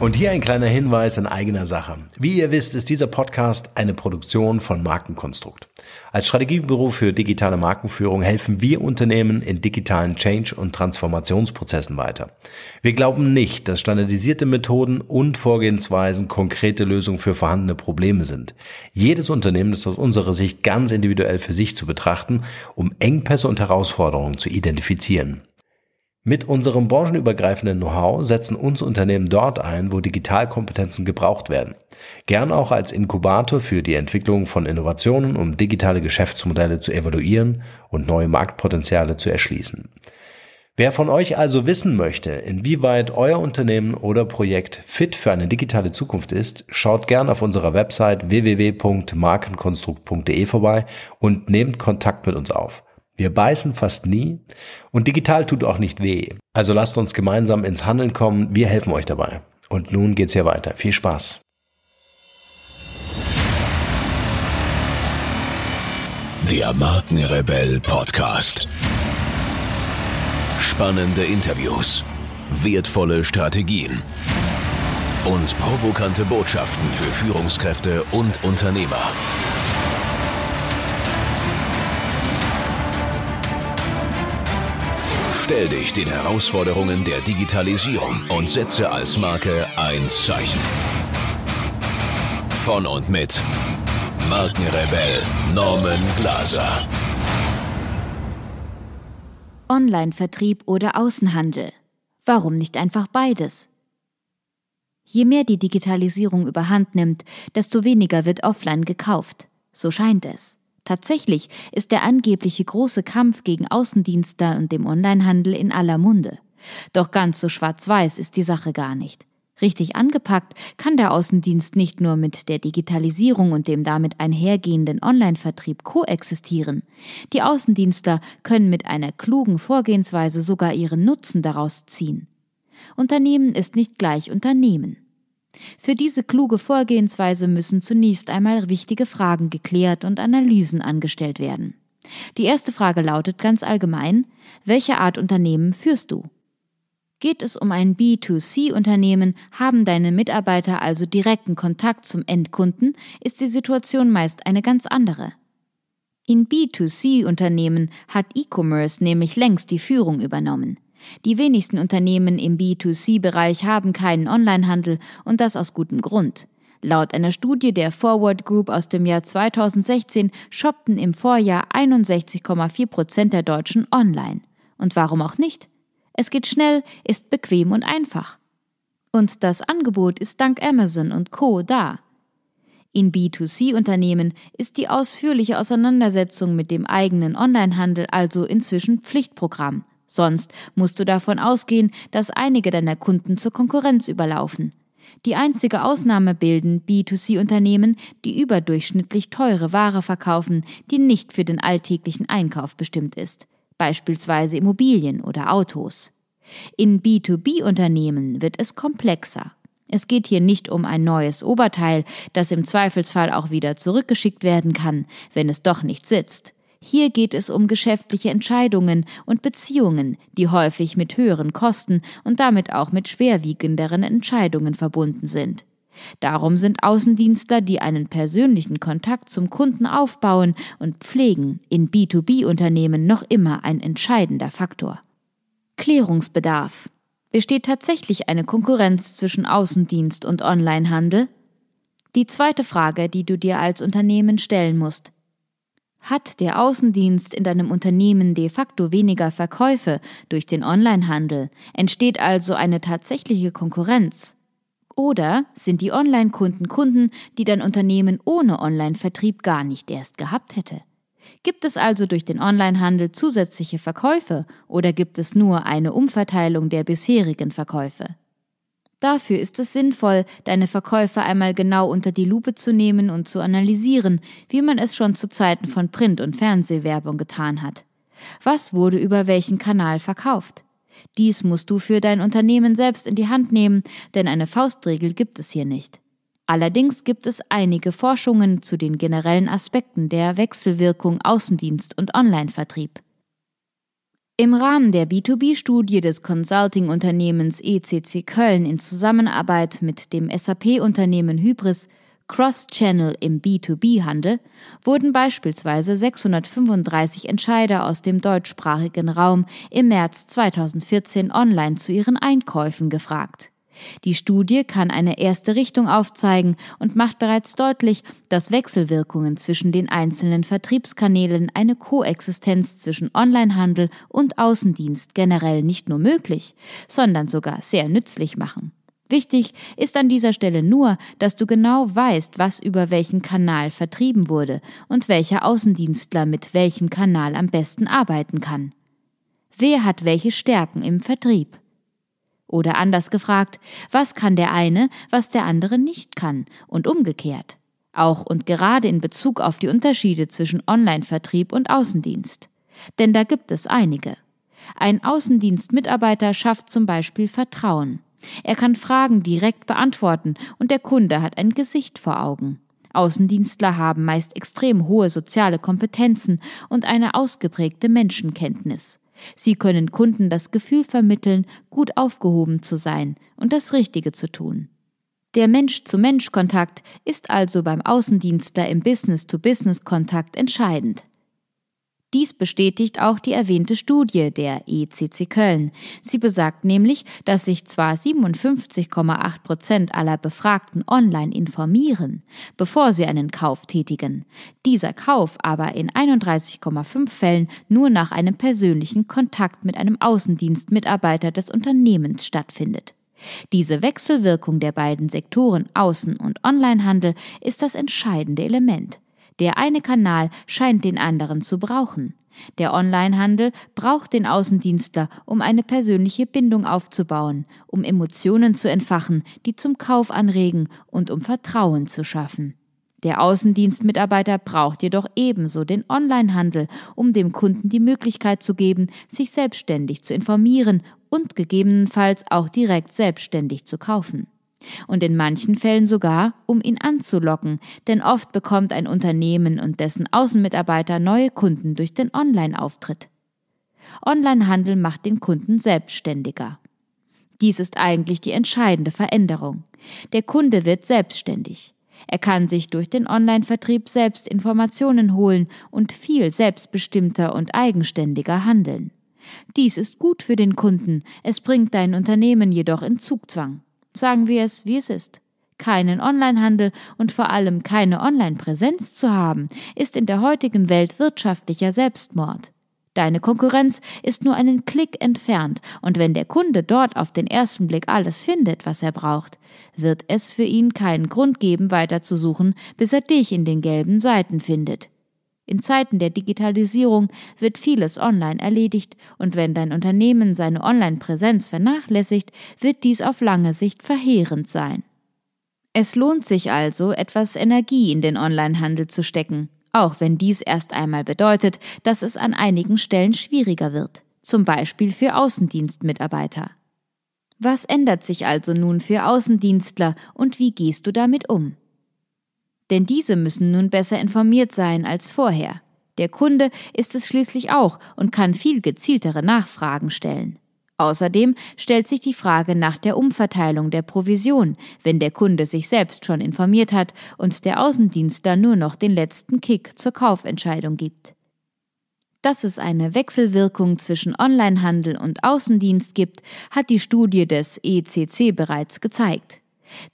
Und hier ein kleiner Hinweis in eigener Sache. Wie ihr wisst, ist dieser Podcast eine Produktion von Markenkonstrukt. Als Strategiebüro für digitale Markenführung helfen wir Unternehmen in digitalen Change- und Transformationsprozessen weiter. Wir glauben nicht, dass standardisierte Methoden und Vorgehensweisen konkrete Lösungen für vorhandene Probleme sind. Jedes Unternehmen ist aus unserer Sicht ganz individuell für sich zu betrachten, um Engpässe und Herausforderungen zu identifizieren. Mit unserem branchenübergreifenden Know-how setzen uns Unternehmen dort ein, wo Digitalkompetenzen gebraucht werden. Gern auch als Inkubator für die Entwicklung von Innovationen, um digitale Geschäftsmodelle zu evaluieren und neue Marktpotenziale zu erschließen. Wer von euch also wissen möchte, inwieweit euer Unternehmen oder Projekt fit für eine digitale Zukunft ist, schaut gern auf unserer Website www.markenkonstrukt.de vorbei und nehmt Kontakt mit uns auf. Wir beißen fast nie und digital tut auch nicht weh. Also lasst uns gemeinsam ins Handeln kommen. Wir helfen euch dabei. Und nun geht's hier weiter. Viel Spaß. Der Markenrebell Podcast. Spannende Interviews, wertvolle Strategien und provokante Botschaften für Führungskräfte und Unternehmer. Stell dich den Herausforderungen der Digitalisierung und setze als Marke ein Zeichen. Von und mit Markenrebell Norman Glaser. Online-Vertrieb oder Außenhandel. Warum nicht einfach beides? Je mehr die Digitalisierung überhand nimmt, desto weniger wird offline gekauft. So scheint es. Tatsächlich ist der angebliche große Kampf gegen Außendienstler und dem Onlinehandel in aller Munde. Doch ganz so schwarz-weiß ist die Sache gar nicht. Richtig angepackt kann der Außendienst nicht nur mit der Digitalisierung und dem damit einhergehenden Online-Vertrieb koexistieren. Die Außendienstler können mit einer klugen Vorgehensweise sogar ihren Nutzen daraus ziehen. Unternehmen ist nicht gleich Unternehmen. Für diese kluge Vorgehensweise müssen zunächst einmal wichtige Fragen geklärt und Analysen angestellt werden. Die erste Frage lautet ganz allgemein, welche Art Unternehmen führst du? Geht es um ein B2C-Unternehmen, haben deine Mitarbeiter also direkten Kontakt zum Endkunden, ist die Situation meist eine ganz andere. In B2C-Unternehmen hat E-Commerce nämlich längst die Führung übernommen. Die wenigsten Unternehmen im B2C-Bereich haben keinen Onlinehandel und das aus gutem Grund. Laut einer Studie der Forward Group aus dem Jahr 2016 shoppten im Vorjahr 61,4 Prozent der Deutschen online. Und warum auch nicht? Es geht schnell, ist bequem und einfach. Und das Angebot ist dank Amazon und Co. da. In B2C-Unternehmen ist die ausführliche Auseinandersetzung mit dem eigenen Onlinehandel also inzwischen Pflichtprogramm. Sonst musst du davon ausgehen, dass einige deiner Kunden zur Konkurrenz überlaufen. Die einzige Ausnahme bilden B2C-Unternehmen, die überdurchschnittlich teure Ware verkaufen, die nicht für den alltäglichen Einkauf bestimmt ist, beispielsweise Immobilien oder Autos. In B2B-Unternehmen wird es komplexer. Es geht hier nicht um ein neues Oberteil, das im Zweifelsfall auch wieder zurückgeschickt werden kann, wenn es doch nicht sitzt. Hier geht es um geschäftliche Entscheidungen und Beziehungen, die häufig mit höheren Kosten und damit auch mit schwerwiegenderen Entscheidungen verbunden sind. Darum sind Außendienstler, die einen persönlichen Kontakt zum Kunden aufbauen und pflegen, in B2B-Unternehmen noch immer ein entscheidender Faktor. Klärungsbedarf. Besteht tatsächlich eine Konkurrenz zwischen Außendienst und Onlinehandel? Die zweite Frage, die du dir als Unternehmen stellen musst. Hat der Außendienst in deinem Unternehmen de facto weniger Verkäufe durch den Onlinehandel, entsteht also eine tatsächliche Konkurrenz? Oder sind die Online-Kunden Kunden, die dein Unternehmen ohne Online-Vertrieb gar nicht erst gehabt hätte? Gibt es also durch den Onlinehandel zusätzliche Verkäufe oder gibt es nur eine Umverteilung der bisherigen Verkäufe? Dafür ist es sinnvoll, deine Verkäufe einmal genau unter die Lupe zu nehmen und zu analysieren, wie man es schon zu Zeiten von Print- und Fernsehwerbung getan hat. Was wurde über welchen Kanal verkauft? Dies musst du für dein Unternehmen selbst in die Hand nehmen, denn eine Faustregel gibt es hier nicht. Allerdings gibt es einige Forschungen zu den generellen Aspekten der Wechselwirkung Außendienst und Onlinevertrieb. Im Rahmen der B2B-Studie des Consulting-Unternehmens ECC Köln in Zusammenarbeit mit dem SAP-Unternehmen Hybris Cross-Channel im B2B-Handel wurden beispielsweise 635 Entscheider aus dem deutschsprachigen Raum im März 2014 online zu ihren Einkäufen gefragt. Die Studie kann eine erste Richtung aufzeigen und macht bereits deutlich, dass Wechselwirkungen zwischen den einzelnen Vertriebskanälen eine Koexistenz zwischen Onlinehandel und Außendienst generell nicht nur möglich, sondern sogar sehr nützlich machen. Wichtig ist an dieser Stelle nur, dass du genau weißt, was über welchen Kanal vertrieben wurde und welcher Außendienstler mit welchem Kanal am besten arbeiten kann. Wer hat welche Stärken im Vertrieb? Oder anders gefragt, was kann der eine, was der andere nicht kann und umgekehrt? Auch und gerade in Bezug auf die Unterschiede zwischen Online-Vertrieb und Außendienst. Denn da gibt es einige. Ein Außendienstmitarbeiter schafft zum Beispiel Vertrauen. Er kann Fragen direkt beantworten und der Kunde hat ein Gesicht vor Augen. Außendienstler haben meist extrem hohe soziale Kompetenzen und eine ausgeprägte Menschenkenntnis. Sie können Kunden das Gefühl vermitteln, gut aufgehoben zu sein und das Richtige zu tun. Der Mensch-zu-Mensch-Kontakt ist also beim Außendienstler im Business-to-Business-Kontakt entscheidend. Dies bestätigt auch die erwähnte Studie der ECC Köln. Sie besagt nämlich, dass sich zwar 57,8 Prozent aller Befragten online informieren, bevor sie einen Kauf tätigen, dieser Kauf aber in 31,5 Fällen nur nach einem persönlichen Kontakt mit einem Außendienstmitarbeiter des Unternehmens stattfindet. Diese Wechselwirkung der beiden Sektoren Außen- und Onlinehandel ist das entscheidende Element. Der eine Kanal scheint den anderen zu brauchen. Der Onlinehandel braucht den Außendienstler, um eine persönliche Bindung aufzubauen, um Emotionen zu entfachen, die zum Kauf anregen und um Vertrauen zu schaffen. Der Außendienstmitarbeiter braucht jedoch ebenso den Onlinehandel, um dem Kunden die Möglichkeit zu geben, sich selbstständig zu informieren und gegebenenfalls auch direkt selbstständig zu kaufen. Und in manchen Fällen sogar, um ihn anzulocken, denn oft bekommt ein Unternehmen und dessen Außenmitarbeiter neue Kunden durch den Online-Auftritt. Onlinehandel macht den Kunden selbstständiger. Dies ist eigentlich die entscheidende Veränderung. Der Kunde wird selbstständig. Er kann sich durch den Online-Vertrieb selbst Informationen holen und viel selbstbestimmter und eigenständiger handeln. Dies ist gut für den Kunden, es bringt dein Unternehmen jedoch in Zugzwang. Sagen wir es, wie es ist. Keinen Onlinehandel und vor allem keine Online-Präsenz zu haben, ist in der heutigen Welt wirtschaftlicher Selbstmord. Deine Konkurrenz ist nur einen Klick entfernt, und wenn der Kunde dort auf den ersten Blick alles findet, was er braucht, wird es für ihn keinen Grund geben, weiter zu suchen, bis er dich in den gelben Seiten findet. In Zeiten der Digitalisierung wird vieles online erledigt und wenn dein Unternehmen seine Online-Präsenz vernachlässigt, wird dies auf lange Sicht verheerend sein. Es lohnt sich also, etwas Energie in den Onlinehandel zu stecken, auch wenn dies erst einmal bedeutet, dass es an einigen Stellen schwieriger wird, zum Beispiel für Außendienstmitarbeiter. Was ändert sich also nun für Außendienstler und wie gehst du damit um? Denn diese müssen nun besser informiert sein als vorher. Der Kunde ist es schließlich auch und kann viel gezieltere Nachfragen stellen. Außerdem stellt sich die Frage nach der Umverteilung der Provision, wenn der Kunde sich selbst schon informiert hat und der Außendienstler nur noch den letzten Kick zur Kaufentscheidung gibt. Dass es eine Wechselwirkung zwischen Onlinehandel und Außendienst gibt, hat die Studie des ECC bereits gezeigt.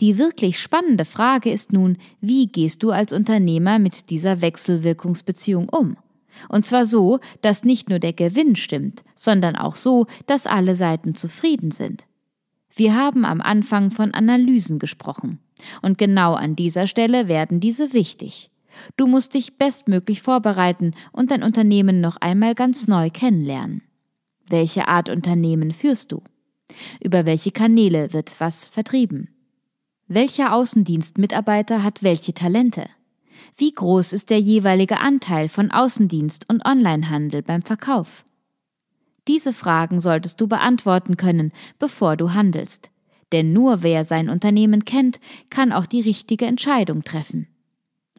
Die wirklich spannende Frage ist nun, wie gehst du als Unternehmer mit dieser Wechselwirkungsbeziehung um? Und zwar so, dass nicht nur der Gewinn stimmt, sondern auch so, dass alle Seiten zufrieden sind. Wir haben am Anfang von Analysen gesprochen. Und genau an dieser Stelle werden diese wichtig. Du musst dich bestmöglich vorbereiten und dein Unternehmen noch einmal ganz neu kennenlernen. Welche Art Unternehmen führst du? Über welche Kanäle wird was vertrieben? Welcher Außendienstmitarbeiter hat welche Talente? Wie groß ist der jeweilige Anteil von Außendienst und Onlinehandel beim Verkauf? Diese Fragen solltest du beantworten können, bevor du handelst. Denn nur wer sein Unternehmen kennt, kann auch die richtige Entscheidung treffen.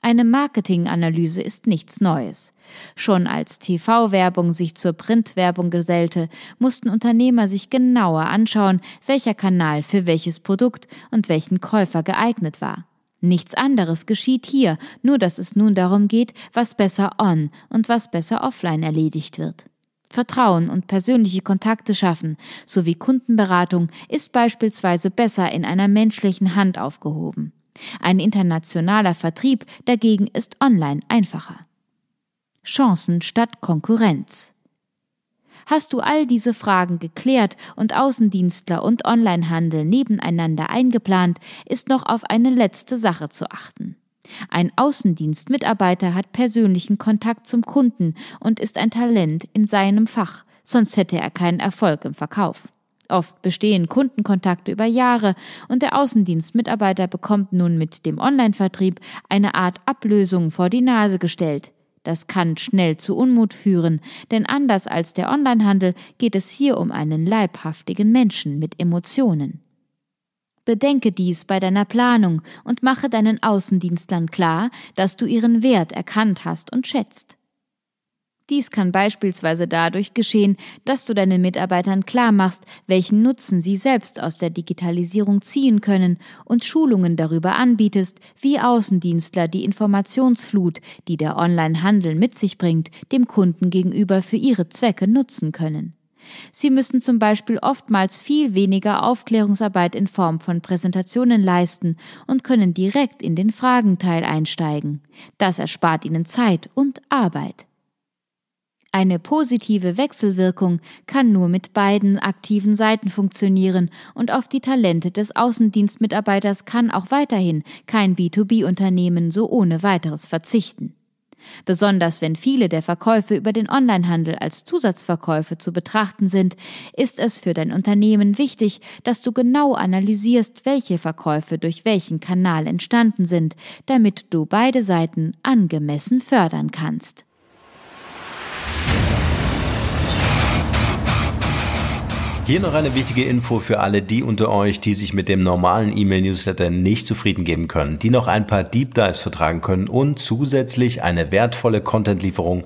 Eine Marketinganalyse ist nichts Neues. Schon als TV-Werbung sich zur Printwerbung gesellte, mussten Unternehmer sich genauer anschauen, welcher Kanal für welches Produkt und welchen Käufer geeignet war. Nichts anderes geschieht hier, nur dass es nun darum geht, was besser on und was besser offline erledigt wird. Vertrauen und persönliche Kontakte schaffen sowie Kundenberatung ist beispielsweise besser in einer menschlichen Hand aufgehoben. Ein internationaler Vertrieb dagegen ist online einfacher. Chancen statt Konkurrenz. Hast du all diese Fragen geklärt und Außendienstler und Onlinehandel nebeneinander eingeplant, ist noch auf eine letzte Sache zu achten. Ein Außendienstmitarbeiter hat persönlichen Kontakt zum Kunden und ist ein Talent in seinem Fach, sonst hätte er keinen Erfolg im Verkauf. Oft bestehen Kundenkontakte über Jahre und der Außendienstmitarbeiter bekommt nun mit dem Online-Vertrieb eine Art Ablösung vor die Nase gestellt. Das kann schnell zu Unmut führen, denn anders als der Onlinehandel geht es hier um einen leibhaftigen Menschen mit Emotionen. Bedenke dies bei deiner Planung und mache deinen Außendienstlern klar, dass du ihren Wert erkannt hast und schätzt. Dies kann beispielsweise dadurch geschehen, dass du deinen Mitarbeitern klar machst, welchen Nutzen sie selbst aus der Digitalisierung ziehen können und Schulungen darüber anbietest, wie Außendienstler die Informationsflut, die der Onlinehandel mit sich bringt, dem Kunden gegenüber für ihre Zwecke nutzen können. Sie müssen zum Beispiel oftmals viel weniger Aufklärungsarbeit in Form von Präsentationen leisten und können direkt in den Fragenteil einsteigen. Das erspart ihnen Zeit und Arbeit. Eine positive Wechselwirkung kann nur mit beiden aktiven Seiten funktionieren und auf die Talente des Außendienstmitarbeiters kann auch weiterhin kein B2B-Unternehmen so ohne weiteres verzichten. Besonders wenn viele der Verkäufe über den Onlinehandel als Zusatzverkäufe zu betrachten sind, ist es für dein Unternehmen wichtig, dass du genau analysierst, welche Verkäufe durch welchen Kanal entstanden sind, damit du beide Seiten angemessen fördern kannst. Hier noch eine wichtige Info für alle die unter euch, die sich mit dem normalen E-Mail-Newsletter nicht zufrieden geben können, die noch ein paar Deep Dives vertragen können und zusätzlich eine wertvolle Content-Lieferung